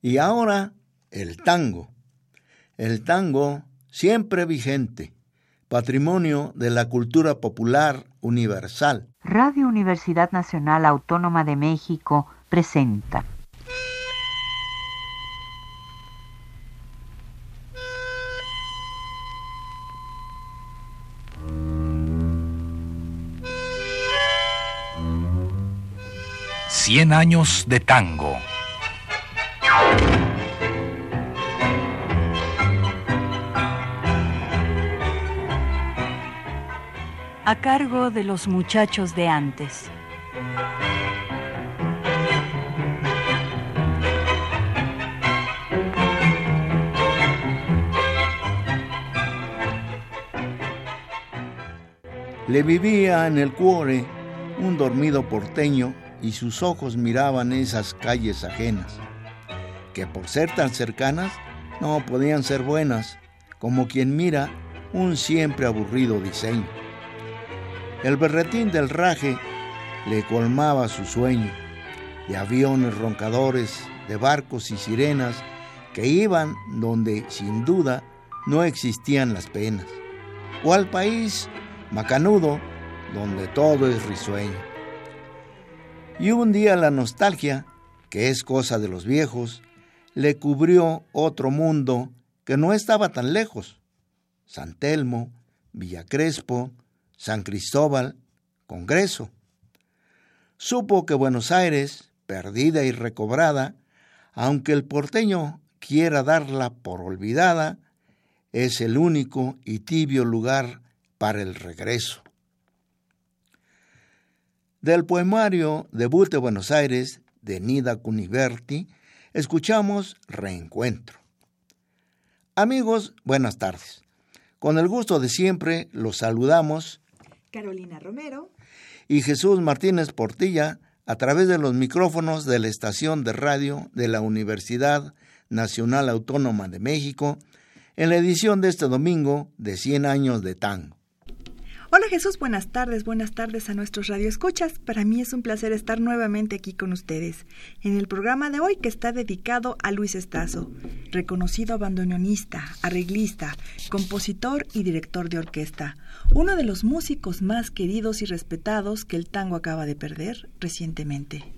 Y ahora el tango. El tango siempre vigente, patrimonio de la cultura popular universal. Radio Universidad Nacional Autónoma de México presenta. Cien años de tango. A cargo de los muchachos de antes. Le vivía en el cuore un dormido porteño y sus ojos miraban esas calles ajenas, que por ser tan cercanas no podían ser buenas, como quien mira un siempre aburrido diseño. El berretín del raje le colmaba su sueño de aviones roncadores, de barcos y sirenas que iban donde sin duda no existían las penas, o al país macanudo donde todo es risueño. Y un día la nostalgia, que es cosa de los viejos, le cubrió otro mundo que no estaba tan lejos. San Telmo, Villa Crespo, San Cristóbal, Congreso. Supo que Buenos Aires, perdida y recobrada, aunque el porteño quiera darla por olvidada, es el único y tibio lugar para el regreso. Del poemario Debut de Buenos Aires de Nida Cuniverti, escuchamos Reencuentro. Amigos, buenas tardes. Con el gusto de siempre los saludamos Carolina Romero y Jesús Martínez Portilla a través de los micrófonos de la estación de radio de la Universidad Nacional Autónoma de México en la edición de este domingo de 100 años de tango. Jesús, buenas tardes, buenas tardes a nuestros radioescuchas. Para mí es un placer estar nuevamente aquí con ustedes en el programa de hoy que está dedicado a Luis Estazo, reconocido abandoneonista, arreglista, compositor y director de orquesta, uno de los músicos más queridos y respetados que el tango acaba de perder recientemente.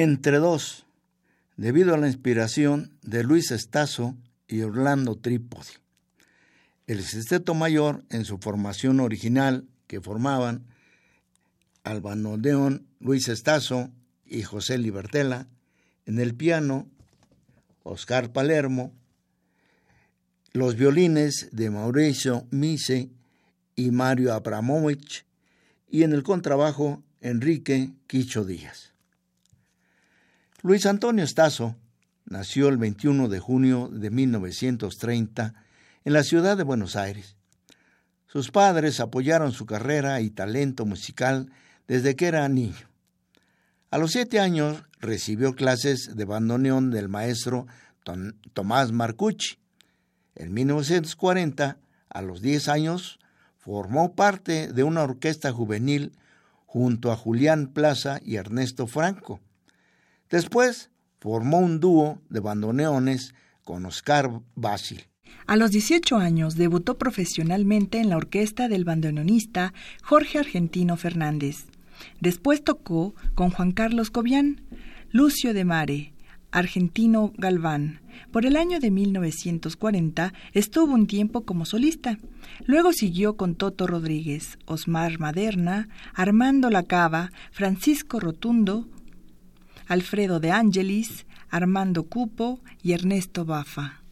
Entre dos, debido a la inspiración de Luis Estazo y Orlando Trípodi. El sexteto mayor, en su formación original, que formaban Albanodeón, Luis Estazo y José Libertela, en el piano, Oscar Palermo, los violines de Mauricio Mise y Mario Abramovich, y en el contrabajo, Enrique Quicho Díaz. Luis Antonio Estazo nació el 21 de junio de 1930 en la ciudad de Buenos Aires. Sus padres apoyaron su carrera y talento musical desde que era niño. A los siete años recibió clases de bandoneón del maestro Tomás Marcucci. En 1940, a los diez años, formó parte de una orquesta juvenil junto a Julián Plaza y Ernesto Franco. Después formó un dúo de bandoneones con Oscar Basil. A los 18 años debutó profesionalmente en la orquesta del bandoneonista Jorge Argentino Fernández. Después tocó con Juan Carlos Cobian, Lucio de Mare, Argentino Galván. Por el año de 1940 estuvo un tiempo como solista. Luego siguió con Toto Rodríguez, Osmar Maderna, Armando Lacava, Francisco Rotundo, Alfredo de Angelis, Armando Cupo y Ernesto Bafa.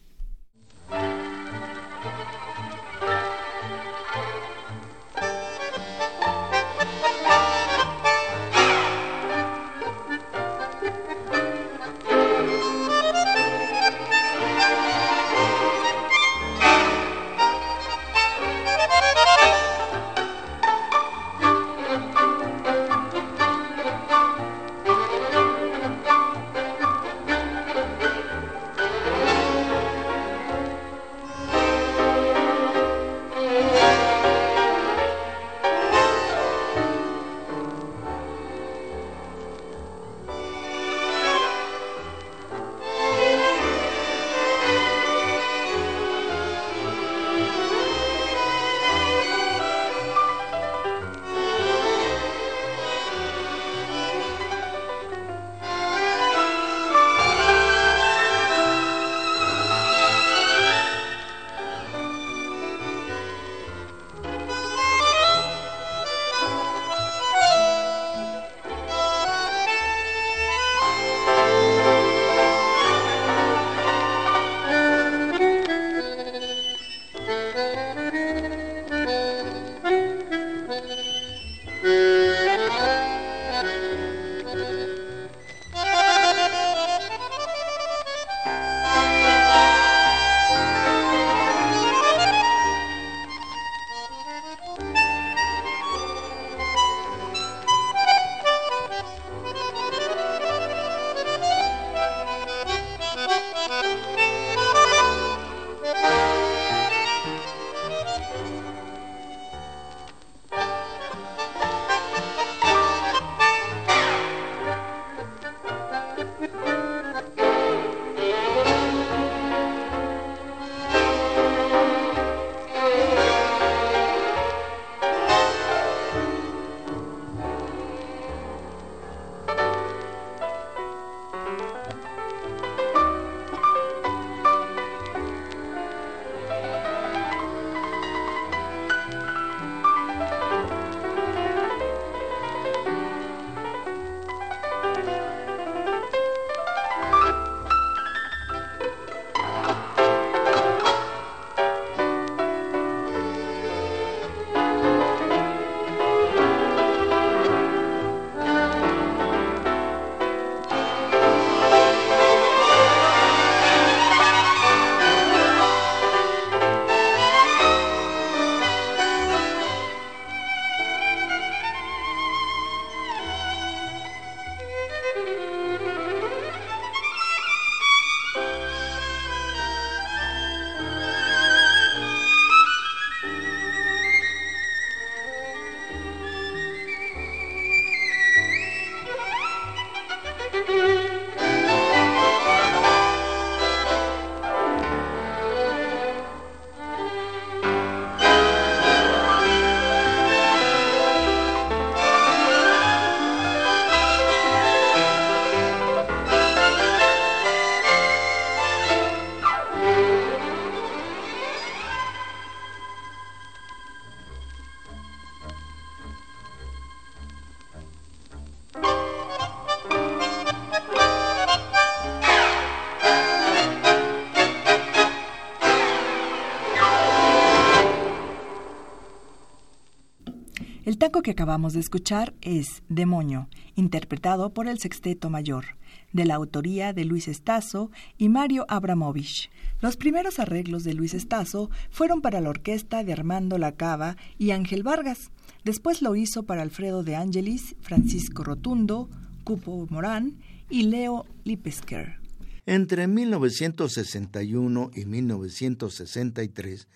Que acabamos de escuchar es Demonio, interpretado por el Sexteto Mayor, de la autoría de Luis Estazo y Mario Abramovich. Los primeros arreglos de Luis Estazo fueron para la orquesta de Armando Lacava y Ángel Vargas. Después lo hizo para Alfredo de Angelis, Francisco Rotundo, Cupo Morán y Leo Lipesker. Entre 1961 y 1963,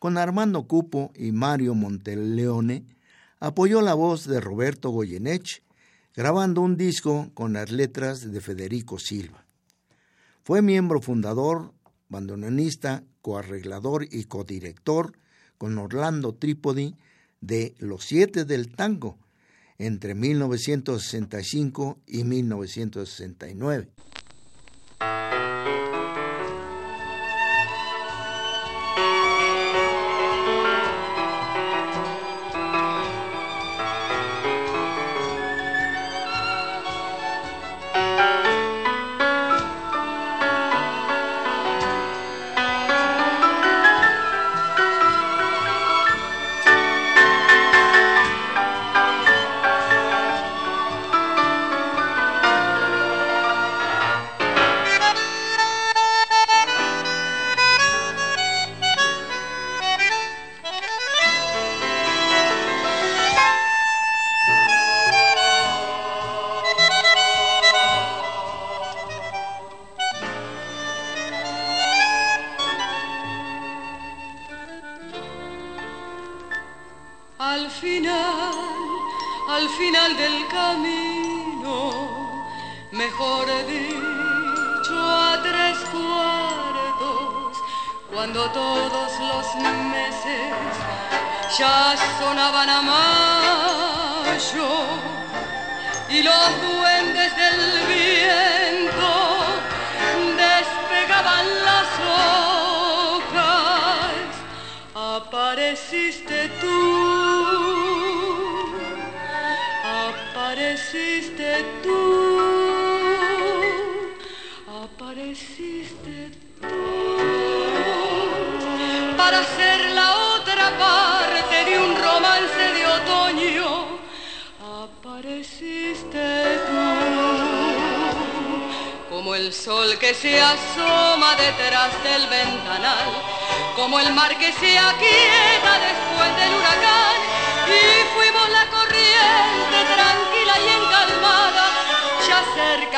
con Armando Cupo y Mario Monteleone, apoyó la voz de Roberto Goyenech, grabando un disco con las letras de Federico Silva. Fue miembro fundador, bandoneonista, coarreglador y codirector con Orlando Trípodi de Los Siete del Tango entre 1965 y 1969.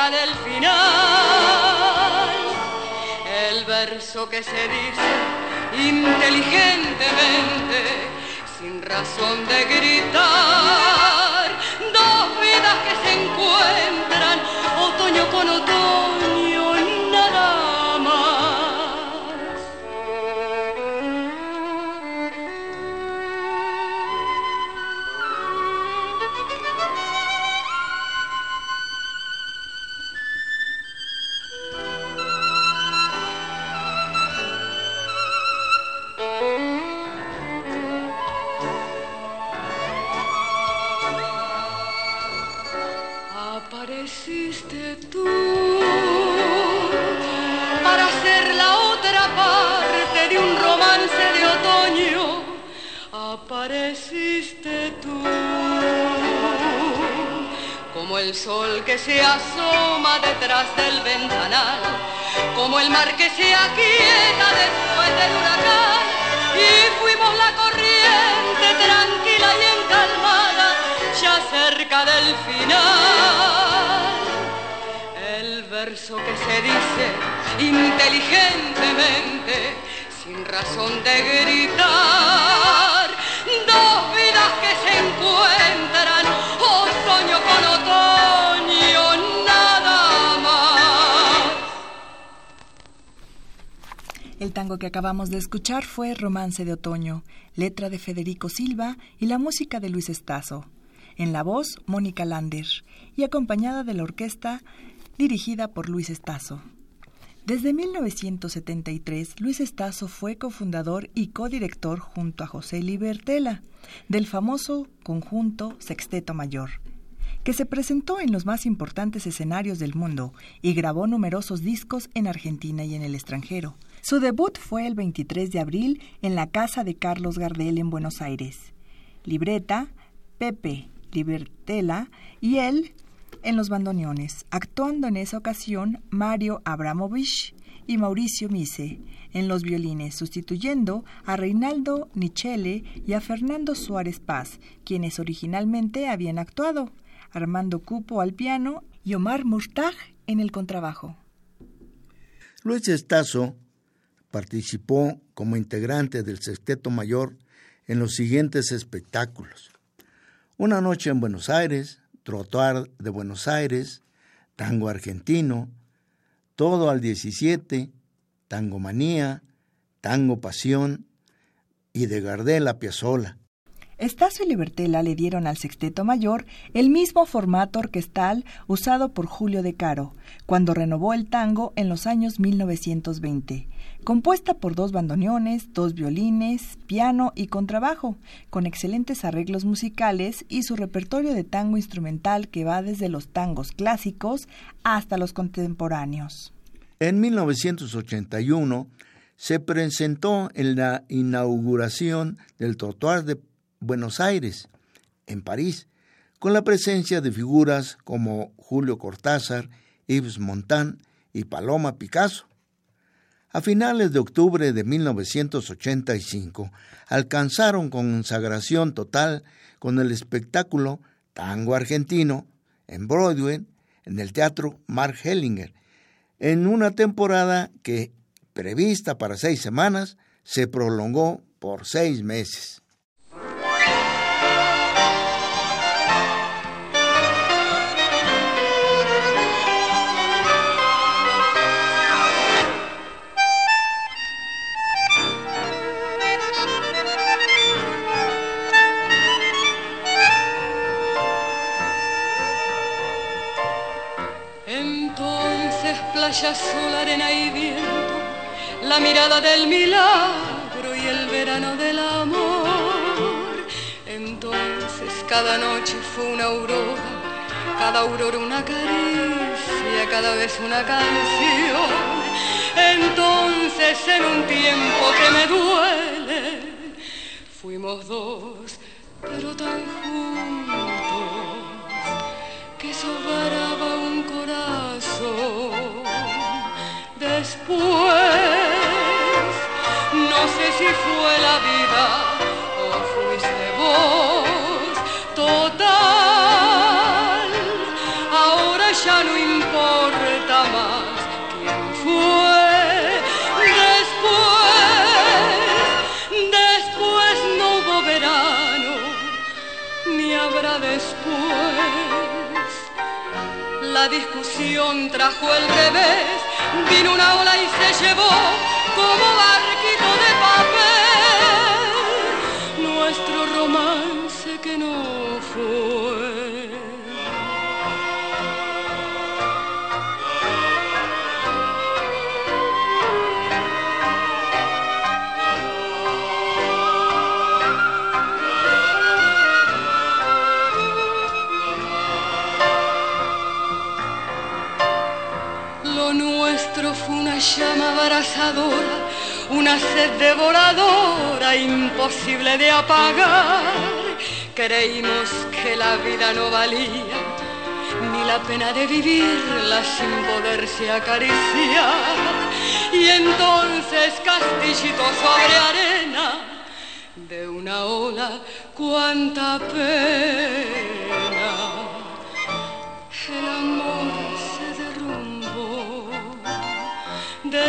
Cerca del final. El verso que se dice inteligentemente, sin razón de gritar, dos vidas que se encuentran, otoño con otoño el sol que se asoma detrás del ventanal, como el mar que se aquieta después del huracán, y fuimos la corriente tranquila y encalmada, ya cerca del final. El verso que se dice inteligentemente, sin razón de gritar, El tango que acabamos de escuchar fue Romance de Otoño, letra de Federico Silva y la música de Luis Estazo. En la voz, Mónica Lander, y acompañada de la orquesta dirigida por Luis Estazo. Desde 1973, Luis Estazo fue cofundador y codirector junto a José Libertela del famoso conjunto Sexteto Mayor, que se presentó en los más importantes escenarios del mundo y grabó numerosos discos en Argentina y en el extranjero. Su debut fue el 23 de abril en la casa de Carlos Gardel en Buenos Aires. Libreta, Pepe Libertela y él en los bandoneones, actuando en esa ocasión Mario Abramovich y Mauricio Mise en los violines, sustituyendo a Reinaldo Nichele y a Fernando Suárez Paz, quienes originalmente habían actuado, Armando Cupo al piano y Omar Murtag en el contrabajo. Luis Estazo participó como integrante del Sexteto Mayor en los siguientes espectáculos. Una noche en Buenos Aires, Trotuar de Buenos Aires, Tango Argentino, Todo al 17, Tango Manía, Tango Pasión y de Gardel a Piazzolla. Estacio y Libertela le dieron al sexteto mayor el mismo formato orquestal usado por Julio de Caro, cuando renovó el tango en los años 1920, compuesta por dos bandoneones, dos violines, piano y contrabajo, con excelentes arreglos musicales y su repertorio de tango instrumental que va desde los tangos clásicos hasta los contemporáneos. En 1981 se presentó en la inauguración del Trottoir de Buenos Aires, en París, con la presencia de figuras como Julio Cortázar, Yves Montand y Paloma Picasso. A finales de octubre de 1985 alcanzaron consagración total con el espectáculo Tango Argentino en Broadway en el Teatro Mark Hellinger, en una temporada que, prevista para seis semanas, se prolongó por seis meses. Azul, arena y viento, la mirada del milagro y el verano del amor. Entonces cada noche fue una aurora, cada aurora una caricia, cada vez una canción. Entonces en un tiempo que me duele, fuimos dos, pero tan juntos que sobraba un corazón después. No sé si fue la vida o fuiste vos, total. Ahora ya no importa más quién fue. Después, después no hubo verano, ni habrá después. La discusión trajo el revés Vino una ola y se llevó como barquito de papel nuestro romance que no fue. Llama abrasadora, una sed devoradora imposible de apagar. Creímos que la vida no valía ni la pena de vivirla sin poderse acariciar. Y entonces castillito sobre arena de una ola, cuánta pena.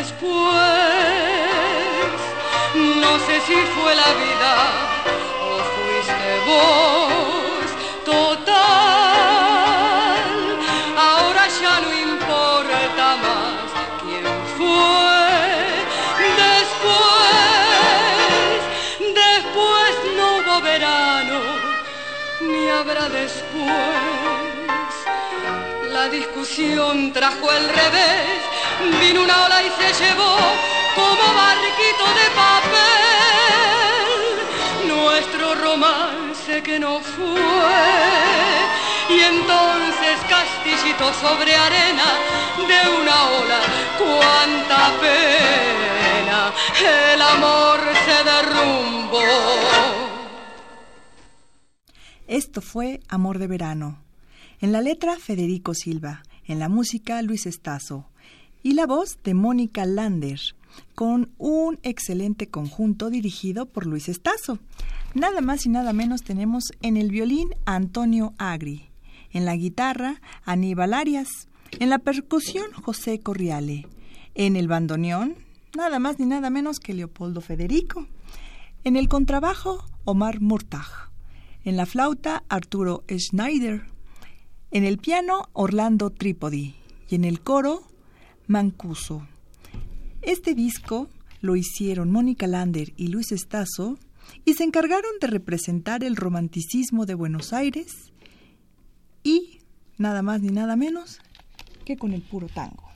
Después. No sé si fue la vida o fuiste vos, total. Ahora ya no importa más quién fue. Después, después no hubo verano, ni habrá después. La discusión trajo el revés Vino una ola y se llevó como barquito de papel nuestro romance que no fue. Y entonces castillito sobre arena de una ola, cuánta pena, el amor se derrumbó. Esto fue Amor de Verano. En la letra, Federico Silva. En la música, Luis Estazo. Y la voz de Mónica Lander, con un excelente conjunto dirigido por Luis Estazo. Nada más y nada menos tenemos en el violín Antonio Agri, en la guitarra Aníbal Arias, en la percusión José Corriale, en el bandoneón nada más ni nada menos que Leopoldo Federico, en el contrabajo Omar Murtag, en la flauta Arturo Schneider, en el piano Orlando Trípodi y en el coro Mancuso. Este disco lo hicieron Mónica Lander y Luis Estazo y se encargaron de representar el romanticismo de Buenos Aires y nada más ni nada menos que con el puro tango.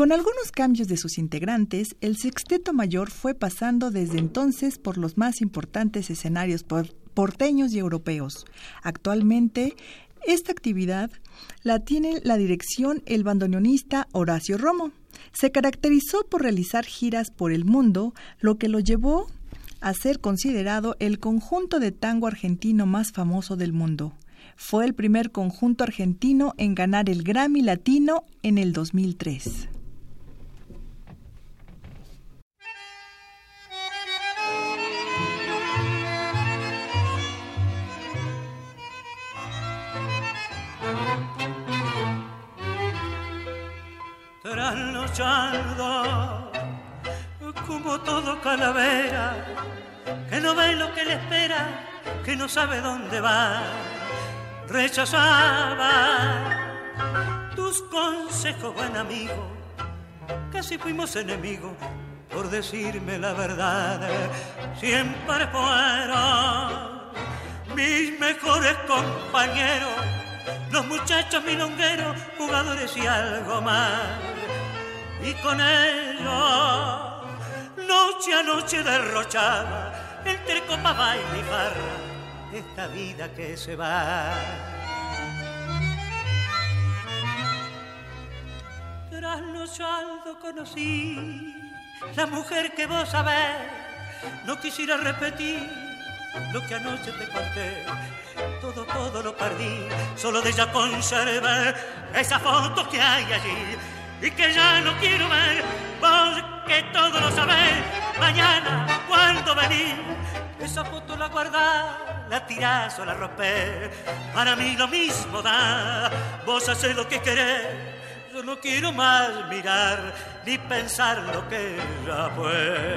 Con algunos cambios de sus integrantes, el Sexteto Mayor fue pasando desde entonces por los más importantes escenarios porteños y europeos. Actualmente, esta actividad la tiene la dirección el bandoneonista Horacio Romo. Se caracterizó por realizar giras por el mundo, lo que lo llevó a ser considerado el conjunto de tango argentino más famoso del mundo. Fue el primer conjunto argentino en ganar el Grammy Latino en el 2003. Como todo calavera que no ve lo que le espera, que no sabe dónde va. Rechazaba tus consejos, buen amigo, casi fuimos enemigos por decirme la verdad. Siempre fueron mis mejores compañeros los muchachos milongueros, jugadores y algo más. Y con ellos, noche a noche derrochaba, entre copa, baile y barra, esta vida que se va. Tras los saldos conocí la mujer que vos sabés, no quisiera repetir lo que anoche te conté todo, todo lo perdí, solo de ella conservé esa foto que hay allí y que ya no quiero ver, vos que todo lo sabés, mañana cuando venís, esa foto la guardás, la tirás o la rompés, para mí lo mismo da, vos hacés lo que querés, yo no quiero más mirar ni pensar lo que ya fue.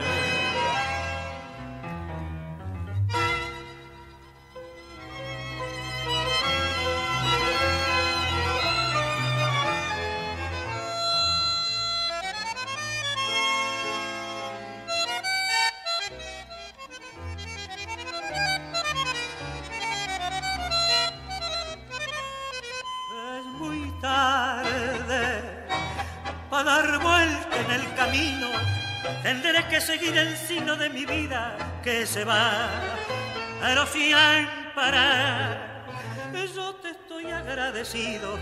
Que se va, pero siempre yo te estoy agradecido.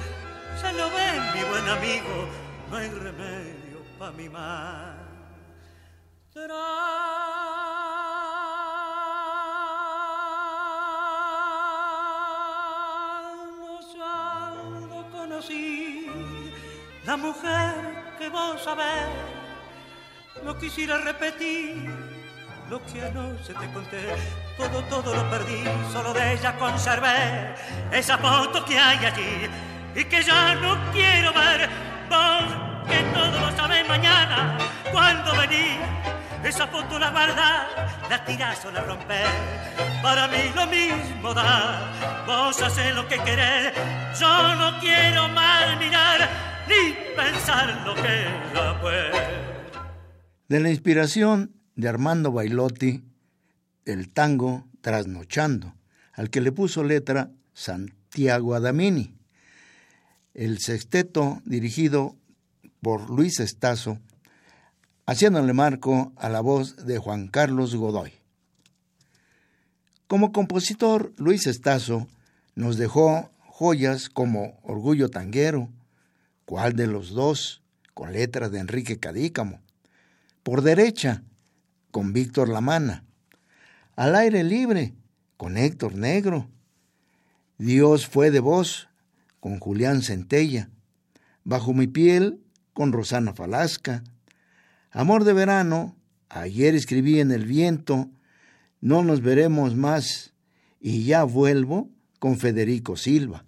Se lo ven, mi buen amigo, no hay remedio para mi mal. No conocí la mujer que vos sabés no quisiera repetir lo que anoche te conté. Todo, todo lo perdí, solo de ella conservé esa foto que hay allí y que ya no quiero ver. Vos que todo lo sabés mañana cuando venís. Esa foto la guardás, la tirás o la rompés. Para mí lo mismo da. Vos haces lo que querés. Yo no quiero mal mirar ni pensar lo que ya fue. De la inspiración de Armando Bailotti, el tango Trasnochando, al que le puso letra Santiago Adamini. El sexteto dirigido por Luis Estazo, haciéndole marco a la voz de Juan Carlos Godoy. Como compositor, Luis Estazo nos dejó joyas como Orgullo Tanguero, ¿Cuál de los dos? con letras de Enrique Cadícamo, por derecha, con Víctor Lamana. al aire libre, con Héctor Negro. Dios fue de vos, con Julián Centella. Bajo mi piel, con Rosana Falasca. Amor de verano, ayer escribí en el viento, no nos veremos más, y ya vuelvo con Federico Silva.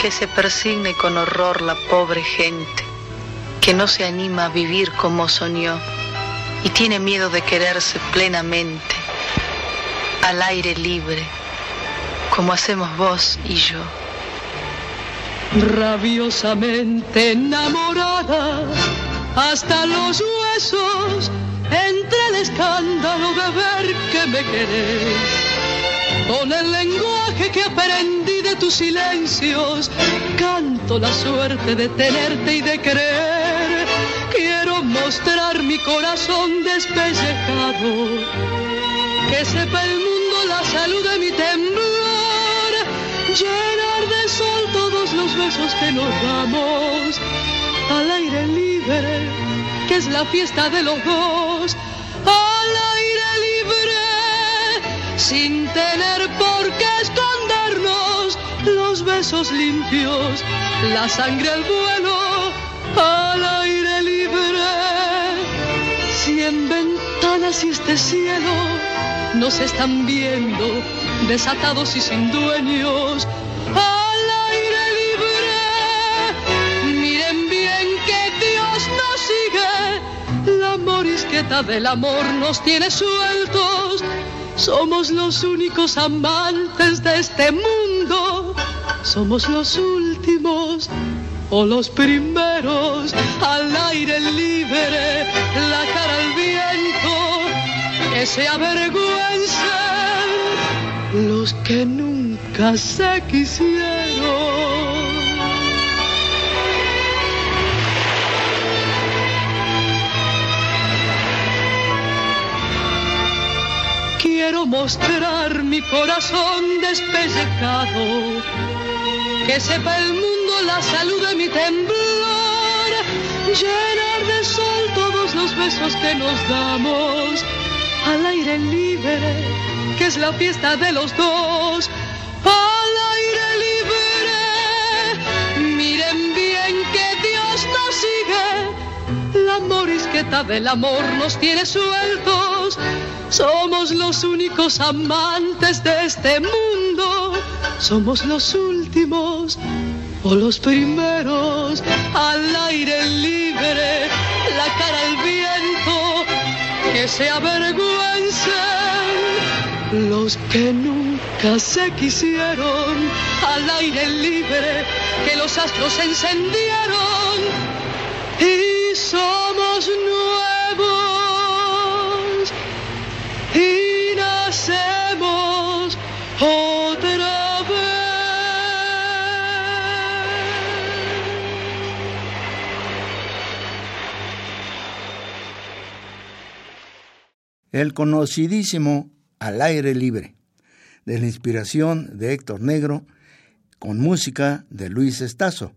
Que se persigne con horror la pobre gente, que no se anima a vivir como soñó y tiene miedo de quererse plenamente, al aire libre, como hacemos vos y yo. Rabiosamente enamorada, hasta los huesos, entre el escándalo de ver que me querés con el lenguaje que aprendí de tus silencios, canto la suerte de tenerte y de querer. Quiero mostrar mi corazón despellejado, que sepa el mundo la salud de mi temblor, llenar de sol todos los besos que nos damos, al aire libre, que es la fiesta de los dos sin tener por qué escondernos los besos limpios, la sangre al vuelo, al aire libre. Si en ventanas y este cielo nos están viendo desatados y sin dueños, al aire libre, miren bien que Dios nos sigue, la morisqueta del amor nos tiene sueltos somos los únicos amantes de este mundo. Somos los últimos o los primeros al aire libre, la cara al viento, que se avergüencen los que nunca se quisieron. Quiero mostrar mi corazón despellejado, que sepa el mundo la salud de mi temblor, llenar de sol todos los besos que nos damos, al aire libre, que es la fiesta de los dos, al aire libre, miren bien que Dios nos sigue, la morisqueta del amor nos tiene sueltos somos los únicos amantes de este mundo. Somos los últimos o los primeros al aire libre, la cara al viento, que se avergüencen los que nunca se quisieron al aire libre, que los astros encendieron y somos nuevos. Otra vez. El conocidísimo Al aire libre, de la inspiración de Héctor Negro, con música de Luis Estazo.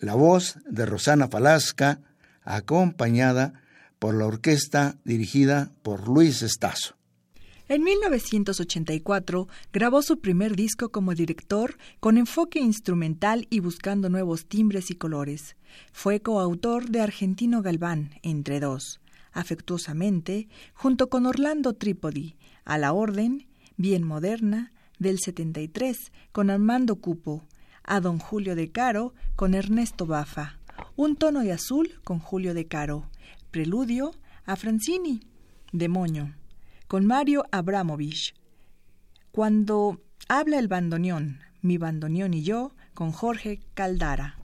La voz de Rosana Falasca, acompañada por la orquesta dirigida por Luis Estazo. En 1984 grabó su primer disco como director con enfoque instrumental y buscando nuevos timbres y colores. Fue coautor de Argentino Galván, entre dos, afectuosamente, junto con Orlando Trípodi, A la Orden, Bien Moderna, del 73, con Armando Cupo, a Don Julio de Caro, con Ernesto Bafa, Un tono de azul, con Julio de Caro, Preludio, a Francini, de Moño con Mario Abramovich. Cuando habla el bandoneón, mi bandoneón y yo, con Jorge Caldara.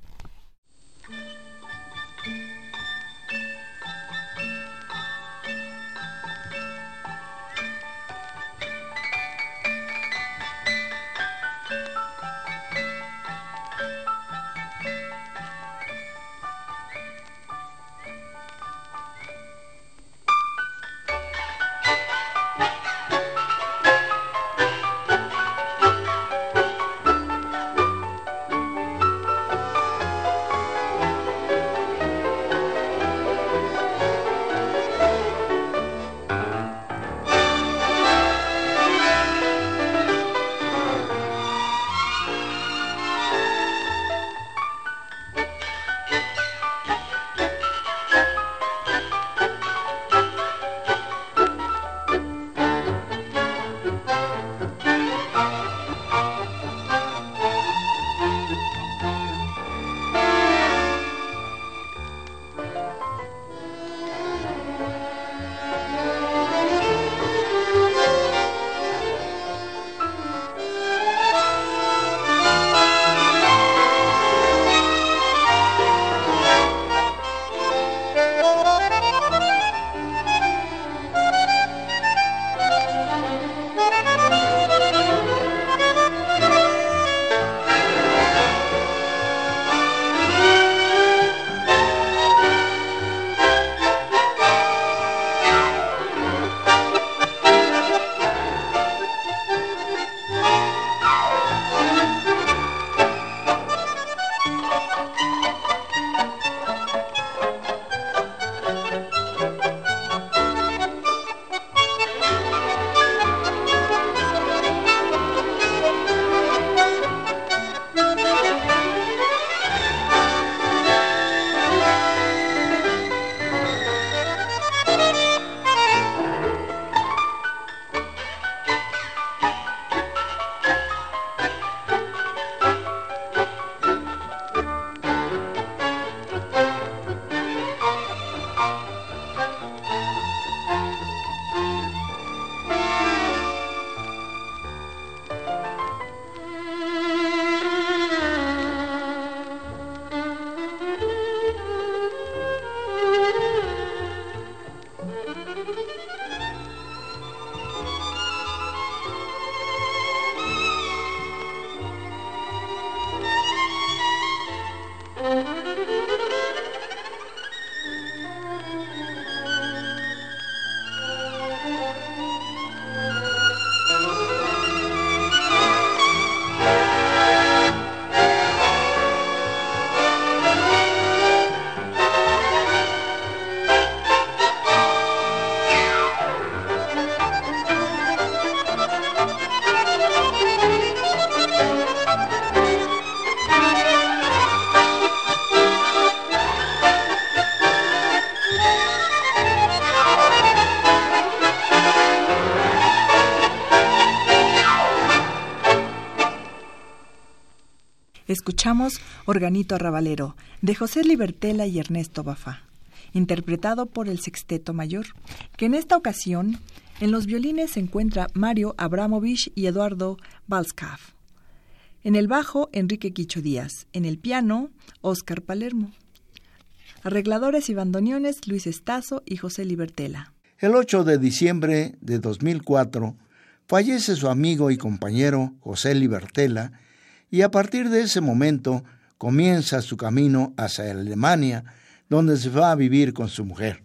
Organito Arrabalero de José Libertela y Ernesto Bafá, interpretado por el Sexteto Mayor, que en esta ocasión en los violines se encuentra Mario Abramovich y Eduardo Balskav. En el bajo, Enrique Quicho Díaz. En el piano, Óscar Palermo. Arregladores y bandoneones, Luis Estazo y José Libertela. El 8 de diciembre de 2004 fallece su amigo y compañero José Libertela y a partir de ese momento comienza su camino hacia Alemania, donde se va a vivir con su mujer.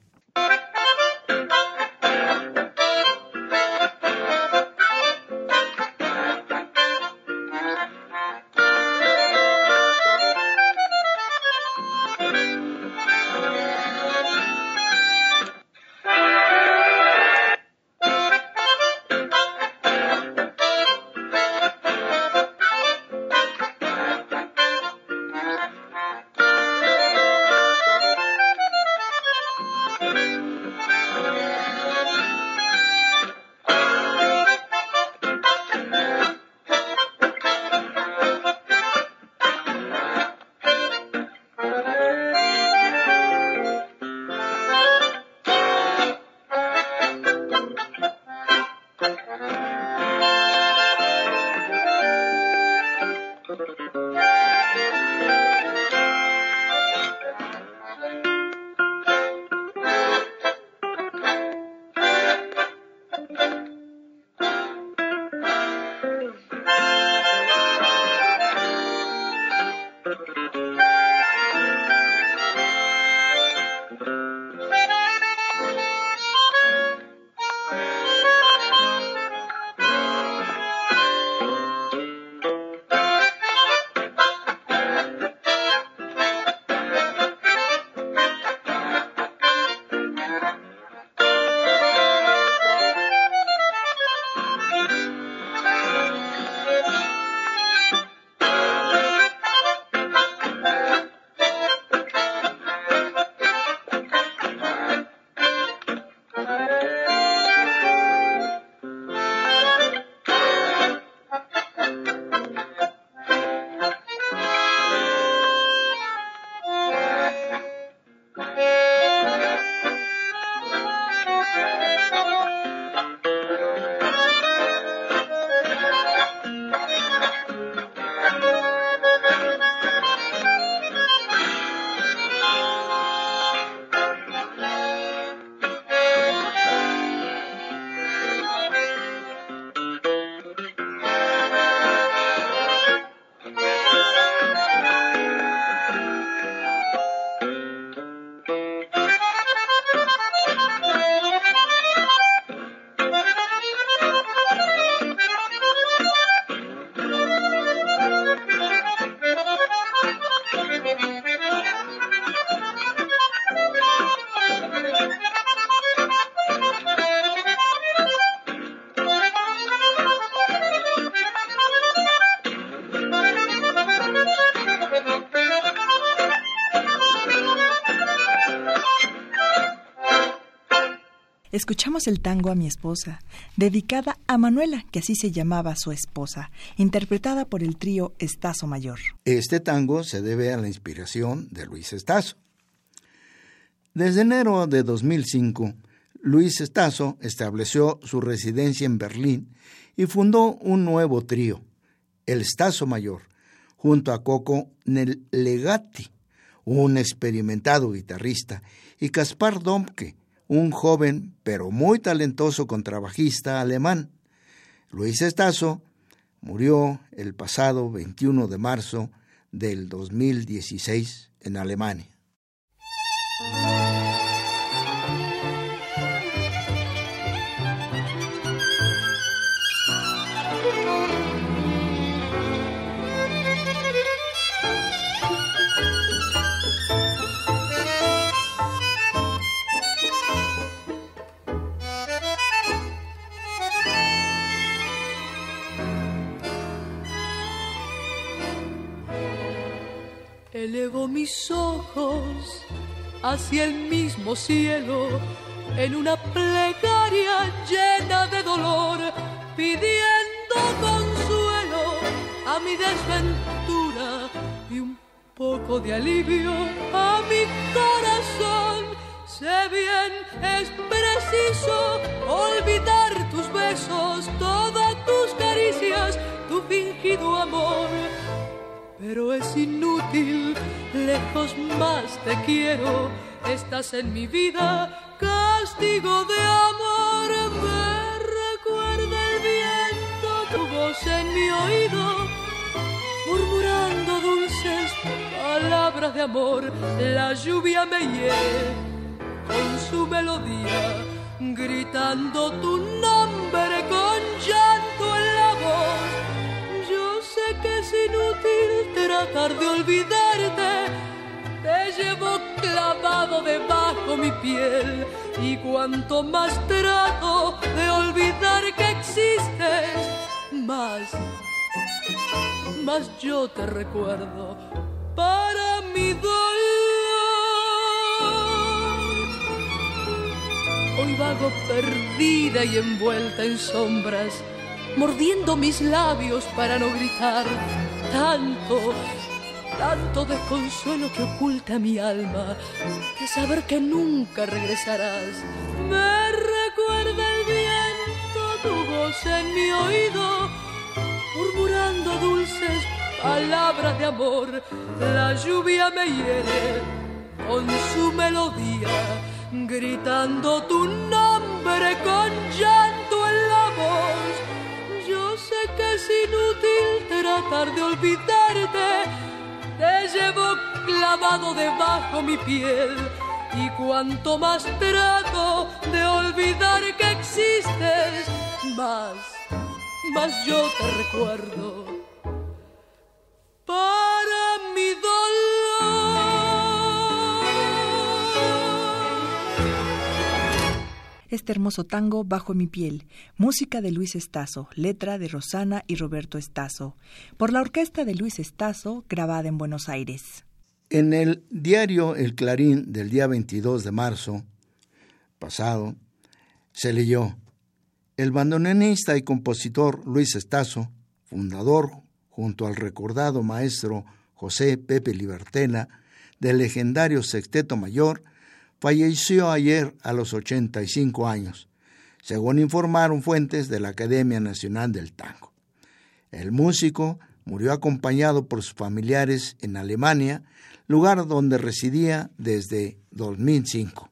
Escuchamos el tango a mi esposa, dedicada a Manuela, que así se llamaba su esposa, interpretada por el trío Estazo Mayor. Este tango se debe a la inspiración de Luis Estazo. Desde enero de 2005, Luis Estazo estableció su residencia en Berlín y fundó un nuevo trío, el Estazo Mayor, junto a Coco Legati, un experimentado guitarrista, y Caspar Domke, un joven pero muy talentoso contrabajista alemán. Luis Estazo murió el pasado 21 de marzo del 2016 en Alemania. Elevo mis ojos hacia el mismo cielo en una plegaria llena de dolor, pidiendo consuelo a mi desventura poco de alivio a mi corazón. Sé bien, es preciso olvidar tus besos, todas tus caricias, tu fingido amor. Pero es inútil, lejos más te quiero, estás en mi vida, castigo de amor. Me recuerda el viento, tu voz en mi oído, murmurando dulces palabras de amor, la lluvia me hiere con su melodía, gritando tu nombre con que es inútil tratar de olvidarte, te llevo clavado debajo mi piel y cuanto más trato de olvidar que existes, más, más yo te recuerdo para mi dolor. Hoy vago perdida y envuelta en sombras, mordiendo mis labios para no gritar. Tanto, tanto desconsuelo que oculta mi alma, de saber que nunca regresarás. Me recuerda el viento, tu voz en mi oído, murmurando dulces palabras de amor. La lluvia me hiere con su melodía gritando tu nombre con llanto en la voz. Es inútil tratar de olvidarte, te llevo clavado debajo mi piel. Y cuanto más trato de olvidar que existes, más, más yo te recuerdo. Para mi dolor. Este hermoso tango Bajo mi piel, música de Luis Estazo, letra de Rosana y Roberto Estazo, por la orquesta de Luis Estazo, grabada en Buenos Aires. En el diario El Clarín del día 22 de marzo pasado, se leyó, el bandoneonista y compositor Luis Estazo, fundador junto al recordado maestro José Pepe Libertela del legendario Sexteto Mayor, falleció ayer a los 85 años, según informaron fuentes de la Academia Nacional del Tango. El músico murió acompañado por sus familiares en Alemania, lugar donde residía desde 2005.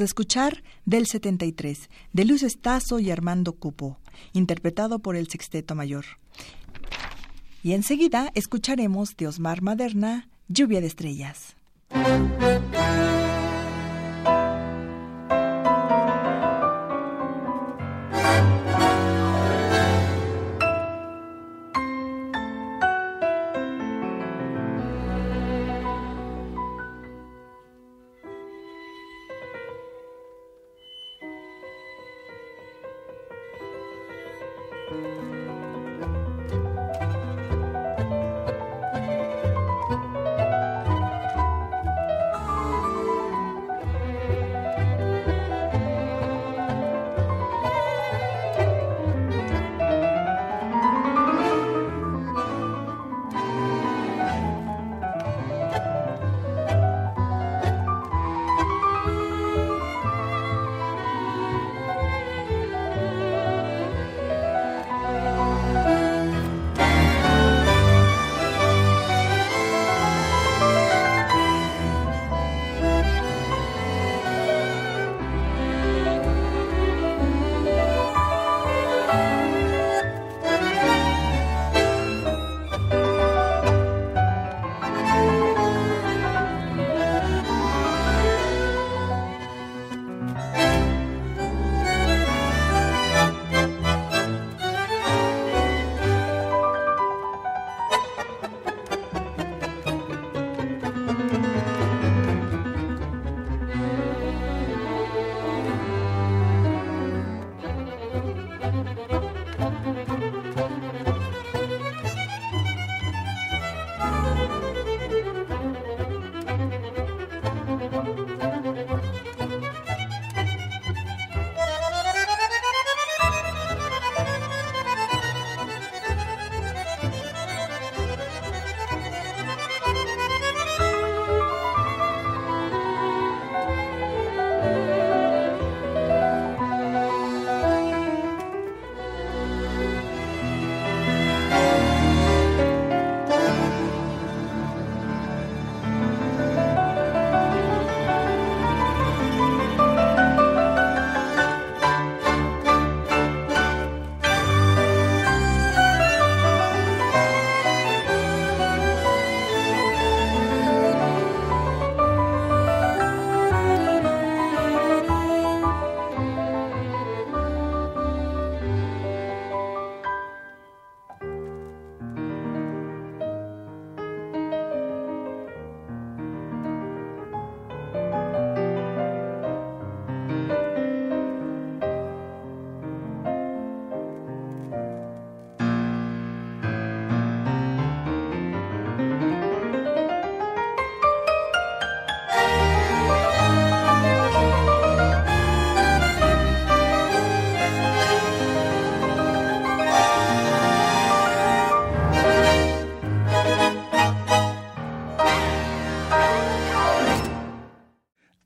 De escuchar del 73, de Luis Estazo y Armando Cupo, interpretado por el Sexteto Mayor. Y enseguida escucharemos de Osmar Maderna, Lluvia de Estrellas.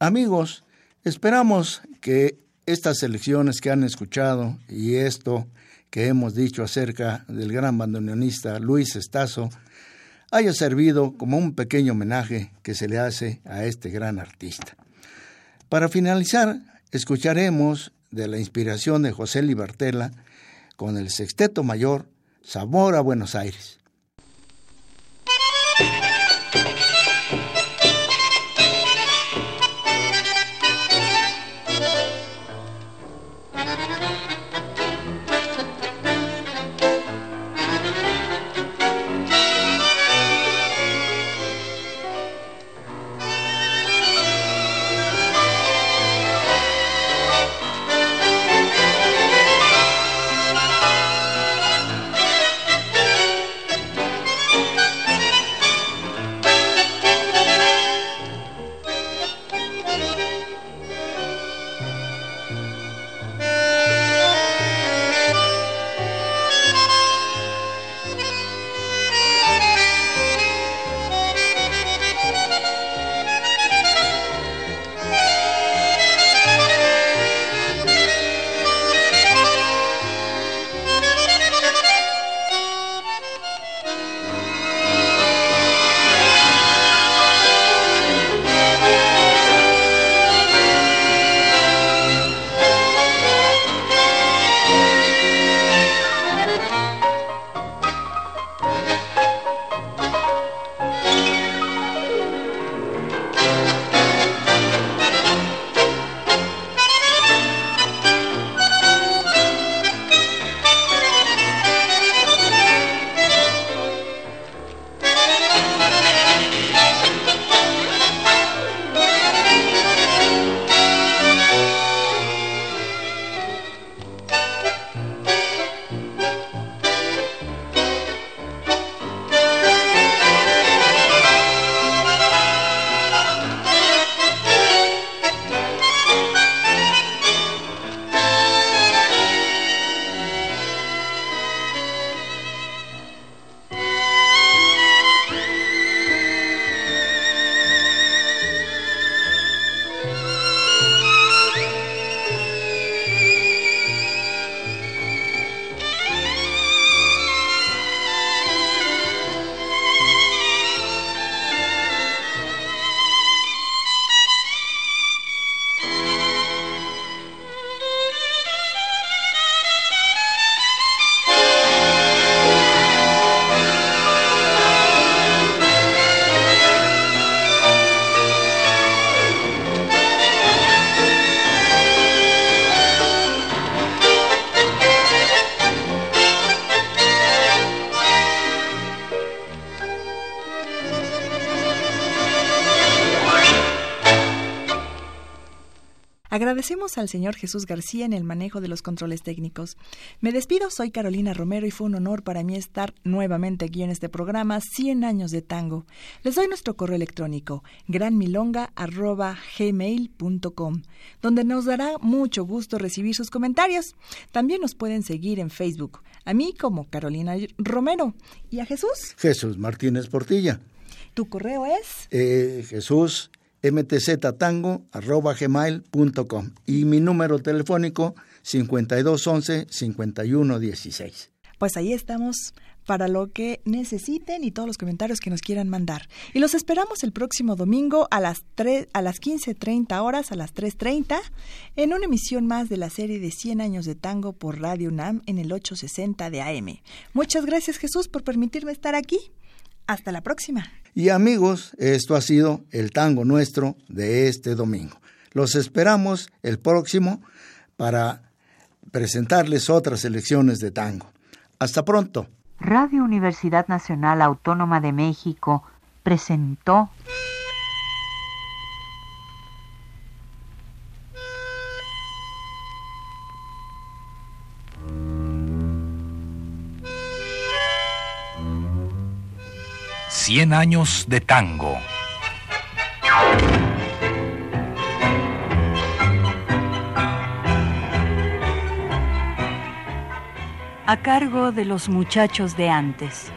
Amigos, esperamos que estas elecciones que han escuchado y esto que hemos dicho acerca del gran bandoneonista Luis Estazo haya servido como un pequeño homenaje que se le hace a este gran artista. Para finalizar, escucharemos de la inspiración de José Libertela con el sexteto mayor Sabor a Buenos Aires. Agradecemos al señor Jesús García en el manejo de los controles técnicos. Me despido, soy Carolina Romero y fue un honor para mí estar nuevamente aquí en este programa 100 años de tango. Les doy nuestro correo electrónico granmilonga@gmail.com, donde nos dará mucho gusto recibir sus comentarios. También nos pueden seguir en Facebook, a mí como Carolina Romero y a Jesús. Jesús Martínez Portilla. ¿Tu correo es? Eh, Jesús mtztango.gmail.com y mi número telefónico 5211-5116. Pues ahí estamos para lo que necesiten y todos los comentarios que nos quieran mandar. Y los esperamos el próximo domingo a las 3, a las 15:30 horas, a las 3:30 en una emisión más de la serie de 100 años de tango por Radio UNAM en el 860 de AM. Muchas gracias, Jesús, por permitirme estar aquí. Hasta la próxima. Y amigos, esto ha sido el tango nuestro de este domingo. Los esperamos el próximo para presentarles otras selecciones de tango. Hasta pronto. Radio Universidad Nacional Autónoma de México presentó Cien años de tango. a cargo de los muchachos de antes.